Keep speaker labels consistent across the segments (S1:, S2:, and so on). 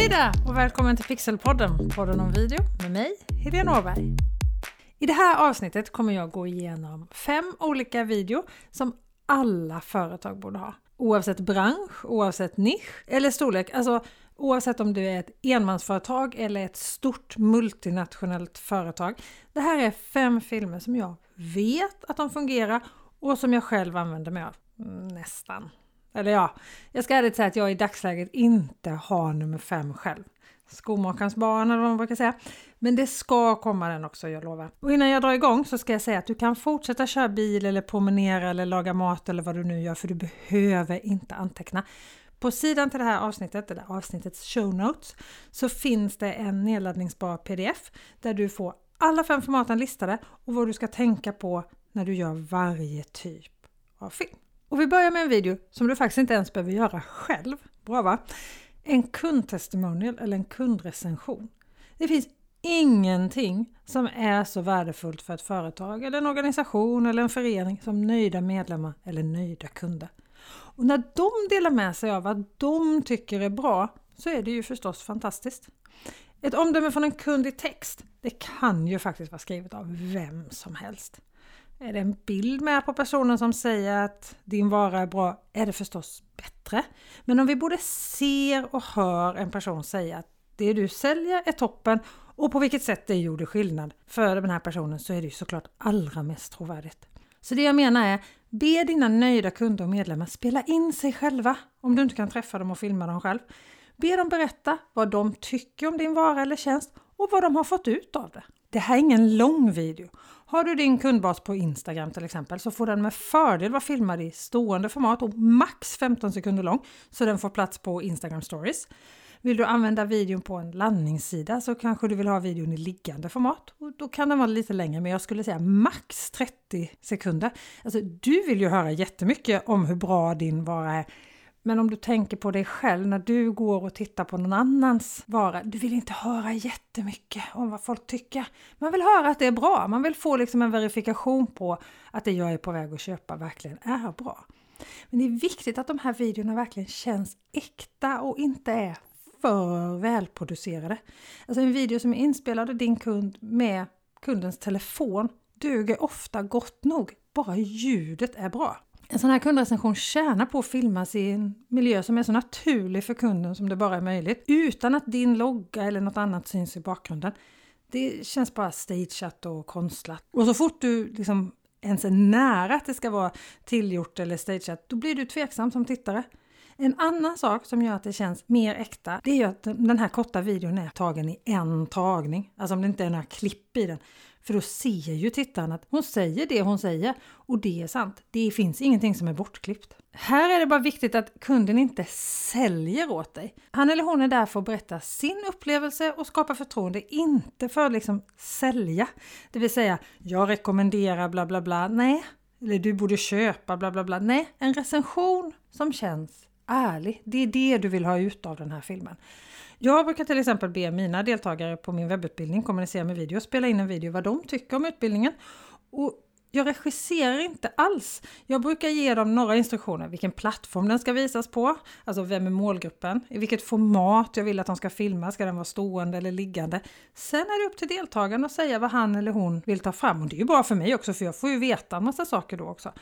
S1: Hej där och välkommen till Pixelpodden, podden om video med mig, Helene Åberg. I det här avsnittet kommer jag gå igenom fem olika video som alla företag borde ha. Oavsett bransch, oavsett nisch eller storlek. Alltså oavsett om du är ett enmansföretag eller ett stort multinationellt företag. Det här är fem filmer som jag vet att de fungerar och som jag själv använder mig av. Nästan. Eller ja, jag ska ärligt säga att jag i dagsläget inte har nummer fem själv. Skomakarens barn eller vad man brukar säga. Men det ska komma den också, jag lovar. Och innan jag drar igång så ska jag säga att du kan fortsätta köra bil eller promenera eller laga mat eller vad du nu gör för du behöver inte anteckna. På sidan till det här avsnittet, eller avsnittets show notes, så finns det en nedladdningsbar pdf där du får alla fem formaten listade och vad du ska tänka på när du gör varje typ av film. Och vi börjar med en video som du faktiskt inte ens behöver göra själv. Bra va? En kundtestimonial eller en kundrecension. Det finns ingenting som är så värdefullt för ett företag eller en organisation eller en förening som nöjda medlemmar eller nöjda kunder. Och när de delar med sig av vad de tycker är bra så är det ju förstås fantastiskt. Ett omdöme från en kund i text, det kan ju faktiskt vara skrivet av vem som helst. Är det en bild med på personen som säger att din vara är bra är det förstås bättre. Men om vi både ser och hör en person säga att det du säljer är toppen och på vilket sätt det gjorde skillnad för den här personen så är det ju såklart allra mest trovärdigt. Så det jag menar är, be dina nöjda kunder och medlemmar spela in sig själva om du inte kan träffa dem och filma dem själv. Be dem berätta vad de tycker om din vara eller tjänst och vad de har fått ut av det. Det här är ingen lång video. Har du din kundbas på Instagram till exempel så får den med fördel vara filmad i stående format och max 15 sekunder lång så den får plats på Instagram stories. Vill du använda videon på en landningssida så kanske du vill ha videon i liggande format. Och då kan den vara lite längre, men jag skulle säga max 30 sekunder. Alltså, du vill ju höra jättemycket om hur bra din vara är. Men om du tänker på dig själv när du går och tittar på någon annans vara. Du vill inte höra jättemycket om vad folk tycker. Man vill höra att det är bra. Man vill få liksom en verifikation på att det jag är på väg att köpa verkligen är bra. Men det är viktigt att de här videorna verkligen känns äkta och inte är för välproducerade. Alltså en video som är inspelad av din kund med kundens telefon duger ofta gott nog, bara ljudet är bra. En sån här kundrecension tjänar på att filmas i en miljö som är så naturlig för kunden som det bara är möjligt, utan att din logga eller något annat syns i bakgrunden. Det känns bara stageat och konstlat. Och så fort du liksom ens är nära att det ska vara tillgjort eller stageat, då blir du tveksam som tittare. En annan sak som gör att det känns mer äkta, det är ju att den här korta videon är tagen i en tagning. Alltså om det inte är några klipp i den. För då ser ju tittaren att hon säger det hon säger och det är sant. Det finns ingenting som är bortklippt. Här är det bara viktigt att kunden inte säljer åt dig. Han eller hon är där för att berätta sin upplevelse och skapa förtroende, inte för att liksom sälja. Det vill säga, jag rekommenderar bla bla bla. Nej, eller du borde köpa bla bla bla. Nej, en recension som känns ärlig. Det är det du vill ha ut av den här filmen. Jag brukar till exempel be mina deltagare på min webbutbildning kommunicera med video, och spela in en video vad de tycker om utbildningen. Och jag regisserar inte alls. Jag brukar ge dem några instruktioner, vilken plattform den ska visas på, alltså vem är målgruppen, i vilket format jag vill att de ska filma, ska den vara stående eller liggande. Sen är det upp till deltagaren att säga vad han eller hon vill ta fram och det är ju bra för mig också för jag får ju veta en massa saker då också.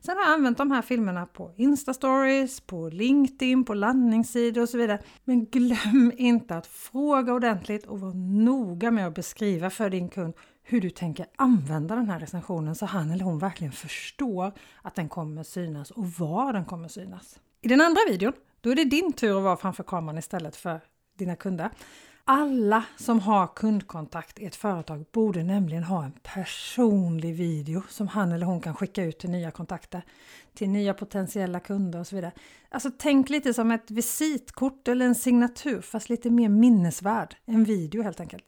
S1: Sen har jag använt de här filmerna på Insta-stories, på LinkedIn, på landningssidor och så vidare. Men glöm inte att fråga ordentligt och vara noga med att beskriva för din kund hur du tänker använda den här recensionen så han eller hon verkligen förstår att den kommer synas och var den kommer synas. I den andra videon, då är det din tur att vara framför kameran istället för dina kunder. Alla som har kundkontakt i ett företag borde nämligen ha en personlig video som han eller hon kan skicka ut till nya kontakter, till nya potentiella kunder och så vidare. Alltså tänk lite som ett visitkort eller en signatur fast lite mer minnesvärd. En video helt enkelt.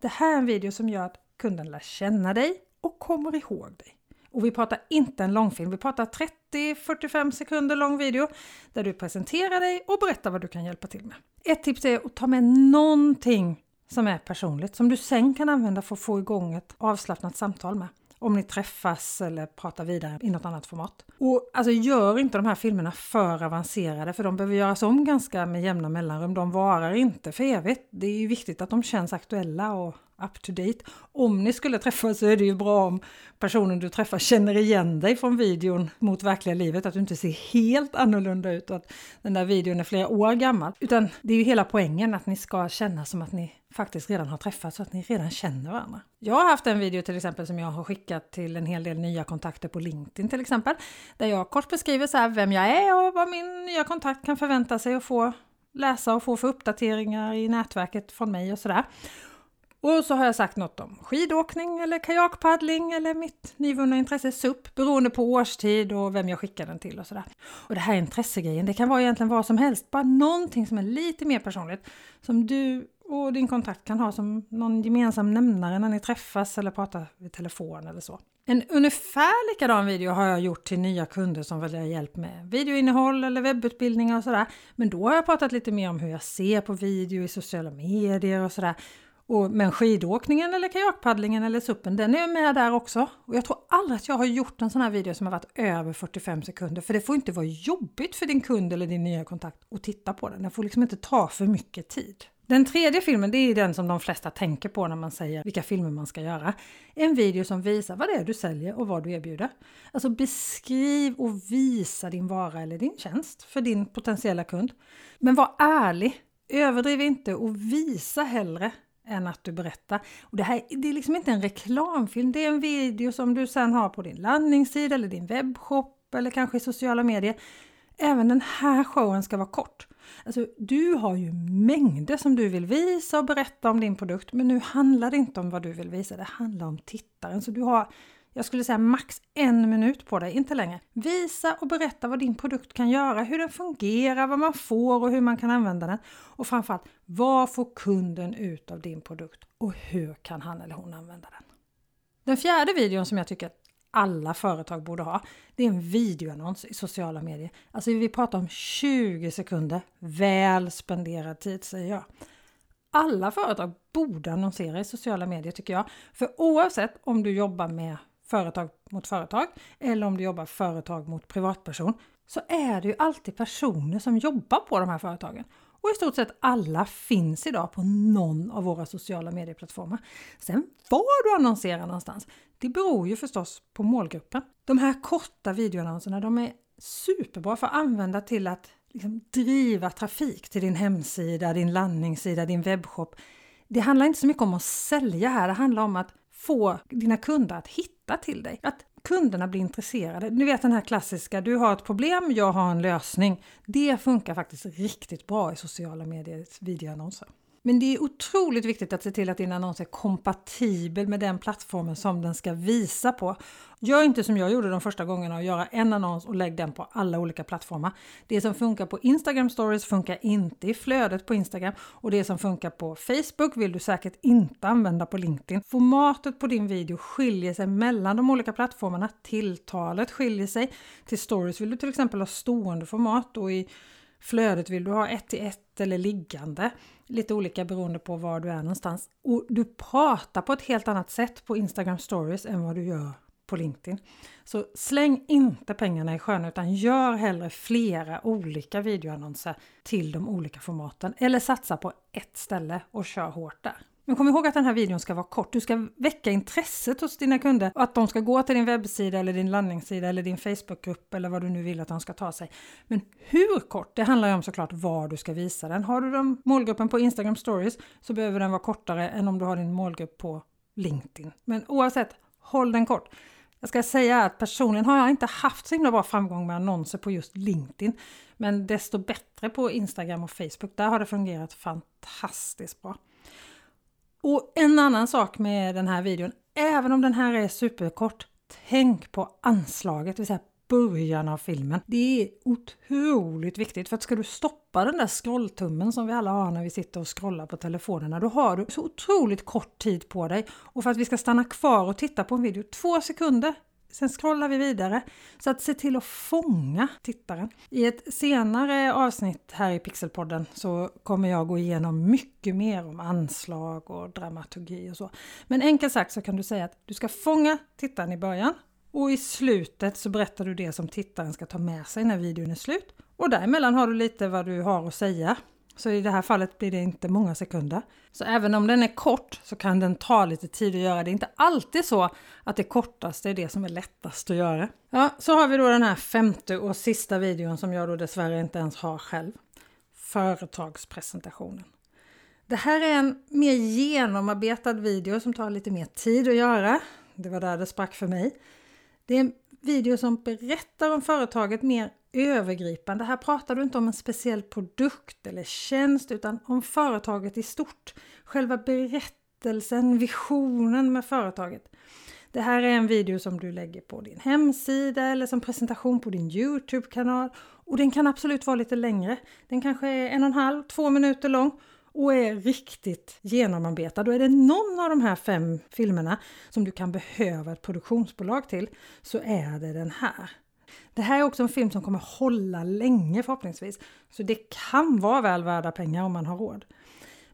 S1: Det här är en video som gör att kunden lär känna dig och kommer ihåg dig. Och vi pratar inte en långfilm, vi pratar 30-45 sekunder lång video där du presenterar dig och berättar vad du kan hjälpa till med. Ett tips är att ta med någonting som är personligt, som du sen kan använda för att få igång ett avslappnat samtal med. om ni träffas eller pratar vidare i något annat format. Och alltså gör inte de här filmerna för avancerade för de behöver göras om ganska med jämna mellanrum. De varar inte för evigt. Det är ju viktigt att de känns aktuella och up to date. Om ni skulle träffas så är det ju bra om personen du träffar känner igen dig från videon mot verkliga livet, att du inte ser helt annorlunda ut och att den där videon är flera år gammal. Utan det är ju hela poängen att ni ska känna som att ni faktiskt redan har träffats så att ni redan känner varandra. Jag har haft en video till exempel som jag har skickat till en hel del nya kontakter på LinkedIn till exempel, där jag kort beskriver så här vem jag är och vad min nya kontakt kan förvänta sig att få läsa och få för uppdateringar i nätverket från mig och sådär. Och så har jag sagt något om skidåkning eller kajakpaddling eller mitt nyvunna intresse SUP beroende på årstid och vem jag skickar den till och sådär. Och det här intressegrejen, det kan vara egentligen vad som helst, bara någonting som är lite mer personligt som du och din kontakt kan ha som någon gemensam nämnare när ni träffas eller pratar vid telefon eller så. En ungefär likadan video har jag gjort till nya kunder som vill ha hjälp med videoinnehåll eller webbutbildningar och sådär. Men då har jag pratat lite mer om hur jag ser på video i sociala medier och sådär. Och, men skidåkningen eller kajakpaddlingen eller suppen, den är med där också. Och jag tror aldrig att jag har gjort en sån här video som har varit över 45 sekunder. För det får inte vara jobbigt för din kund eller din nya kontakt att titta på den. Den får liksom inte ta för mycket tid. Den tredje filmen, det är den som de flesta tänker på när man säger vilka filmer man ska göra. En video som visar vad det är du säljer och vad du erbjuder. Alltså beskriv och visa din vara eller din tjänst för din potentiella kund. Men var ärlig. Överdriv inte och visa hellre än att du berättar. Och det här det är liksom inte en reklamfilm, det är en video som du sen har på din landningssida eller din webbshop eller kanske i sociala medier. Även den här showen ska vara kort. Alltså, du har ju mängder som du vill visa och berätta om din produkt, men nu handlar det inte om vad du vill visa, det handlar om tittaren. Så du har jag skulle säga max en minut på dig, inte längre. Visa och berätta vad din produkt kan göra, hur den fungerar, vad man får och hur man kan använda den. Och framförallt, vad får kunden ut av din produkt och hur kan han eller hon använda den? Den fjärde videon som jag tycker att alla företag borde ha, det är en videoannons i sociala medier. Alltså vi pratar om 20 sekunder väl spenderad tid säger jag. Alla företag borde annonsera i sociala medier tycker jag. För oavsett om du jobbar med företag mot företag eller om du jobbar företag mot privatperson så är det ju alltid personer som jobbar på de här företagen. Och i stort sett alla finns idag på någon av våra sociala medieplattformar. Sen var du annonserar någonstans, det beror ju förstås på målgruppen. De här korta videoannonserna de är superbra för att använda till att liksom driva trafik till din hemsida, din landningssida, din webbshop. Det handlar inte så mycket om att sälja här, det handlar om att få dina kunder att hitta till dig. Att kunderna blir intresserade. Du vet den här klassiska, du har ett problem, jag har en lösning. Det funkar faktiskt riktigt bra i sociala medier, videoannonser. Men det är otroligt viktigt att se till att din annons är kompatibel med den plattformen som den ska visa på. Gör inte som jag gjorde de första gångerna och göra en annons och lägg den på alla olika plattformar. Det som funkar på Instagram stories funkar inte i flödet på Instagram och det som funkar på Facebook vill du säkert inte använda på LinkedIn. Formatet på din video skiljer sig mellan de olika plattformarna. Tilltalet skiljer sig. Till stories vill du till exempel ha stående format och i flödet vill du ha ett till ett eller liggande. Lite olika beroende på var du är någonstans. Och du pratar på ett helt annat sätt på Instagram stories än vad du gör på LinkedIn. Så släng inte pengarna i sjön utan gör hellre flera olika videoannonser till de olika formaten. Eller satsa på ett ställe och kör hårt där. Men kom ihåg att den här videon ska vara kort. Du ska väcka intresset hos dina kunder och att de ska gå till din webbsida eller din landningssida eller din Facebookgrupp eller vad du nu vill att de ska ta sig. Men hur kort? Det handlar ju om såklart var du ska visa den. Har du den målgruppen på Instagram stories så behöver den vara kortare än om du har din målgrupp på LinkedIn. Men oavsett, håll den kort. Jag ska säga att personligen har jag inte haft så himla bra framgång med annonser på just LinkedIn. Men desto bättre på Instagram och Facebook. Där har det fungerat fantastiskt bra. Och en annan sak med den här videon, även om den här är superkort, tänk på anslaget, det vill säga början av filmen. Det är otroligt viktigt för att ska du stoppa den där scrolltummen som vi alla har när vi sitter och scrollar på telefonerna, då har du så otroligt kort tid på dig. Och för att vi ska stanna kvar och titta på en video, två sekunder Sen scrollar vi vidare. Så att se till att fånga tittaren. I ett senare avsnitt här i Pixelpodden så kommer jag gå igenom mycket mer om anslag och dramaturgi och så. Men enkelt sagt så kan du säga att du ska fånga tittaren i början och i slutet så berättar du det som tittaren ska ta med sig när videon är slut. Och däremellan har du lite vad du har att säga. Så i det här fallet blir det inte många sekunder. Så även om den är kort så kan den ta lite tid att göra. Det är inte alltid så att det kortaste är det som är lättast att göra. Ja, så har vi då den här femte och sista videon som jag då dessvärre inte ens har själv. Företagspresentationen. Det här är en mer genomarbetad video som tar lite mer tid att göra. Det var där det sprack för mig. Det är en video som berättar om företaget mer övergripande. Här pratar du inte om en speciell produkt eller tjänst utan om företaget i stort. Själva berättelsen, visionen med företaget. Det här är en video som du lägger på din hemsida eller som presentation på din Youtube-kanal. Och den kan absolut vara lite längre. Den kanske är en och en halv, två minuter lång och är riktigt genomarbetad. Och är det någon av de här fem filmerna som du kan behöva ett produktionsbolag till så är det den här. Det här är också en film som kommer hålla länge förhoppningsvis. Så det kan vara väl värda pengar om man har råd.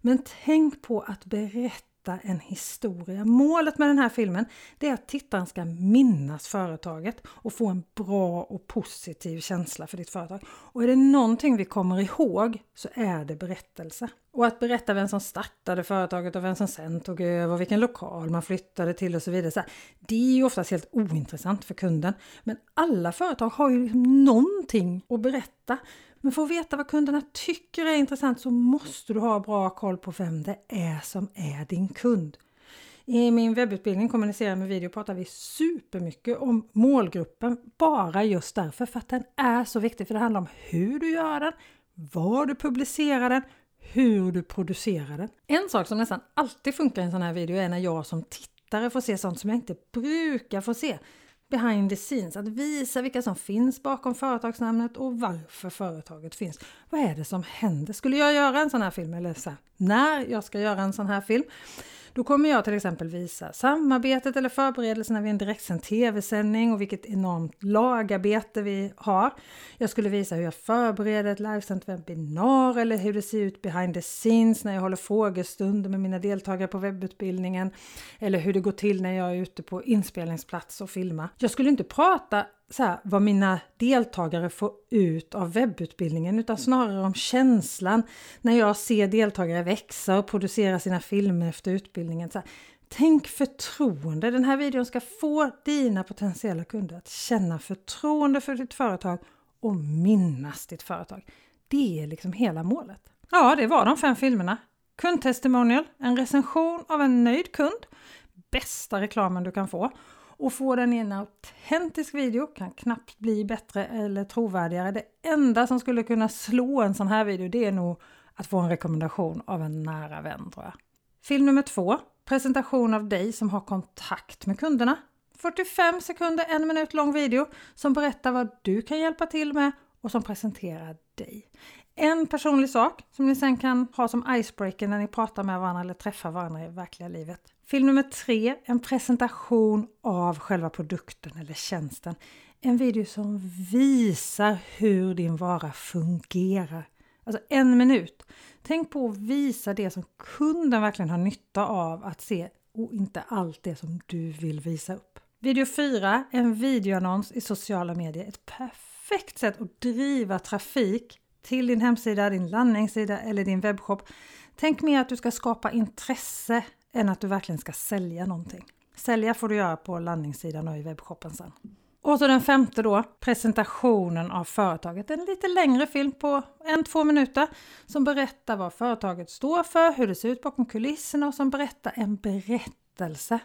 S1: Men tänk på att berätta berätta en historia. Målet med den här filmen det är att tittaren ska minnas företaget och få en bra och positiv känsla för ditt företag. Och är det någonting vi kommer ihåg så är det berättelse. Och att berätta vem som startade företaget och vem som sen tog över, vilken lokal man flyttade till och så vidare. Så här, det är ju oftast helt ointressant för kunden. Men alla företag har ju liksom någonting att berätta. Men för att veta vad kunderna tycker är intressant så måste du ha bra koll på vem det är som är din kund. I min webbutbildning Kommunicera med video pratar vi supermycket om målgruppen bara just därför för att den är så viktig. För det handlar om hur du gör den, var du publicerar den, hur du producerar den. En sak som nästan alltid funkar i en sån här video är när jag som tittare får se sånt som jag inte brukar få se behind the scenes, att visa vilka som finns bakom företagsnamnet och varför företaget finns. Vad är det som händer? Skulle jag göra en sån här film, eller så här, när jag ska göra en sån här film, då kommer jag till exempel visa samarbetet eller förberedelserna vid en direktsänd tv-sändning och vilket enormt lagarbete vi har. Jag skulle visa hur jag förbereder ett livesänt webbinar eller hur det ser ut behind the scenes när jag håller frågestunder med mina deltagare på webbutbildningen. Eller hur det går till när jag är ute på inspelningsplats och filmar. Jag skulle inte prata så här, vad mina deltagare får ut av webbutbildningen utan snarare om känslan när jag ser deltagare växa och producera sina filmer efter utbildningen. Så här, tänk förtroende! Den här videon ska få dina potentiella kunder att känna förtroende för ditt företag och minnas ditt företag. Det är liksom hela målet. Ja, det var de fem filmerna. Kundtestimonial, en recension av en nöjd kund, bästa reklamen du kan få och få den i en autentisk video kan knappt bli bättre eller trovärdigare. Det enda som skulle kunna slå en sån här video det är nog att få en rekommendation av en nära vän tror jag. Film nummer två. Presentation av dig som har kontakt med kunderna. 45 sekunder, en minut lång video som berättar vad du kan hjälpa till med och som presenterar dig. En personlig sak som ni sen kan ha som icebreaker när ni pratar med varandra eller träffar varandra i verkliga livet. Film nummer tre, en presentation av själva produkten eller tjänsten. En video som visar hur din vara fungerar. Alltså en minut. Tänk på att visa det som kunden verkligen har nytta av att se och inte allt det som du vill visa upp. Video 4, en videoannons i sociala medier. Ett perfekt sätt att driva trafik till din hemsida, din landningssida eller din webbshop. Tänk mer att du ska skapa intresse än att du verkligen ska sälja någonting. Sälja får du göra på landningssidan och i webbshoppen sen. Och så den femte då, presentationen av företaget. En lite längre film på en, två minuter som berättar vad företaget står för, hur det ser ut bakom kulisserna och som berättar en berättelse.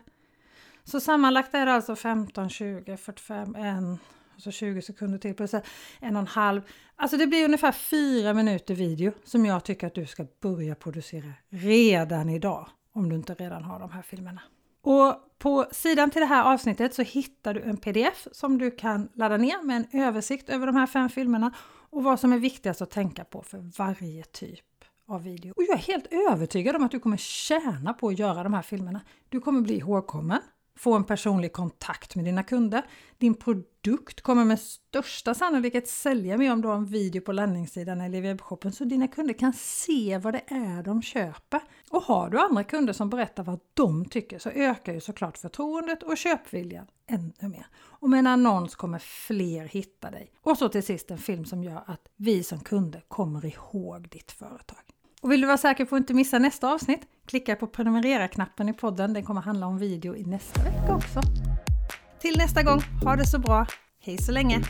S1: Så sammanlagt är det alltså 15, 20, 45, 1, och så 20 sekunder till plus en och en halv. Alltså det blir ungefär fyra minuter video som jag tycker att du ska börja producera redan idag. Om du inte redan har de här filmerna. Och på sidan till det här avsnittet så hittar du en pdf som du kan ladda ner med en översikt över de här fem filmerna och vad som är viktigast att tänka på för varje typ av video. Och jag är helt övertygad om att du kommer tjäna på att göra de här filmerna. Du kommer bli ihågkommen få en personlig kontakt med dina kunder. Din produkt kommer med största sannolikhet sälja mer om du har en video på landningssidan eller i webbshoppen så dina kunder kan se vad det är de köper. Och har du andra kunder som berättar vad de tycker så ökar ju såklart förtroendet och köpviljan ännu mer. Och med en annons kommer fler hitta dig. Och så till sist en film som gör att vi som kunder kommer ihåg ditt företag. Och vill du vara säker på att inte missa nästa avsnitt? Klicka på prenumerera-knappen i podden. Den kommer handla om video i nästa vecka också. Till nästa gång, ha det så bra. Hej så länge!